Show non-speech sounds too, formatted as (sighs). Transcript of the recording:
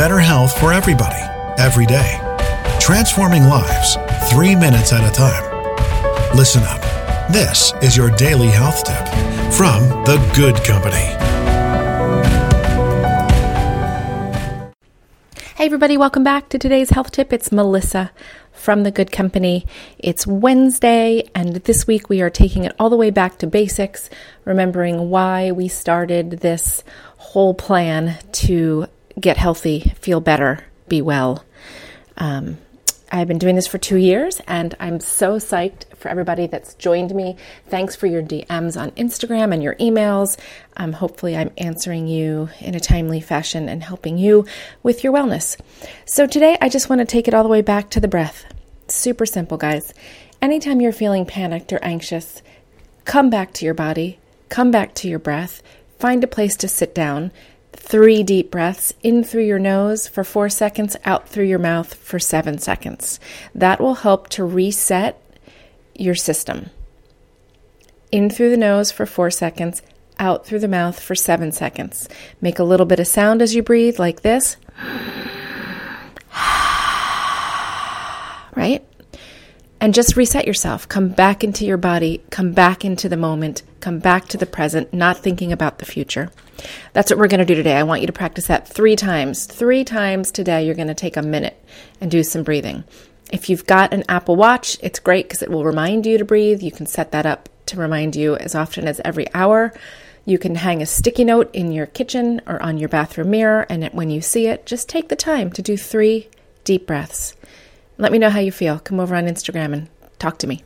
better health for everybody, every day. Transforming lives, three minutes at a time. Listen up. This is your daily health tip from The Good Company. Hey, everybody, welcome back to today's health tip. It's Melissa from The Good Company. It's Wednesday, and this week we are taking it all the way back to basics, remembering why we started this whole plan to get healthy, feel better, be well. Um, I've been doing this for two years and I'm so psyched for everybody that's joined me. Thanks for your DMs on Instagram and your emails. Um, hopefully, I'm answering you in a timely fashion and helping you with your wellness. So, today I just want to take it all the way back to the breath. Super simple, guys. Anytime you're feeling panicked or anxious, come back to your body, come back to your breath, find a place to sit down Three deep breaths in through your nose for four seconds, out through your mouth for seven seconds. That will help to reset your system. In through the nose for four seconds, out through the mouth for seven seconds. Make a little bit of sound as you breathe, like this. (sighs) right? And just reset yourself. Come back into your body, come back into the moment, come back to the present, not thinking about the future. That's what we're going to do today. I want you to practice that three times. Three times today, you're going to take a minute and do some breathing. If you've got an Apple Watch, it's great because it will remind you to breathe. You can set that up to remind you as often as every hour. You can hang a sticky note in your kitchen or on your bathroom mirror, and when you see it, just take the time to do three deep breaths. Let me know how you feel. Come over on Instagram and talk to me.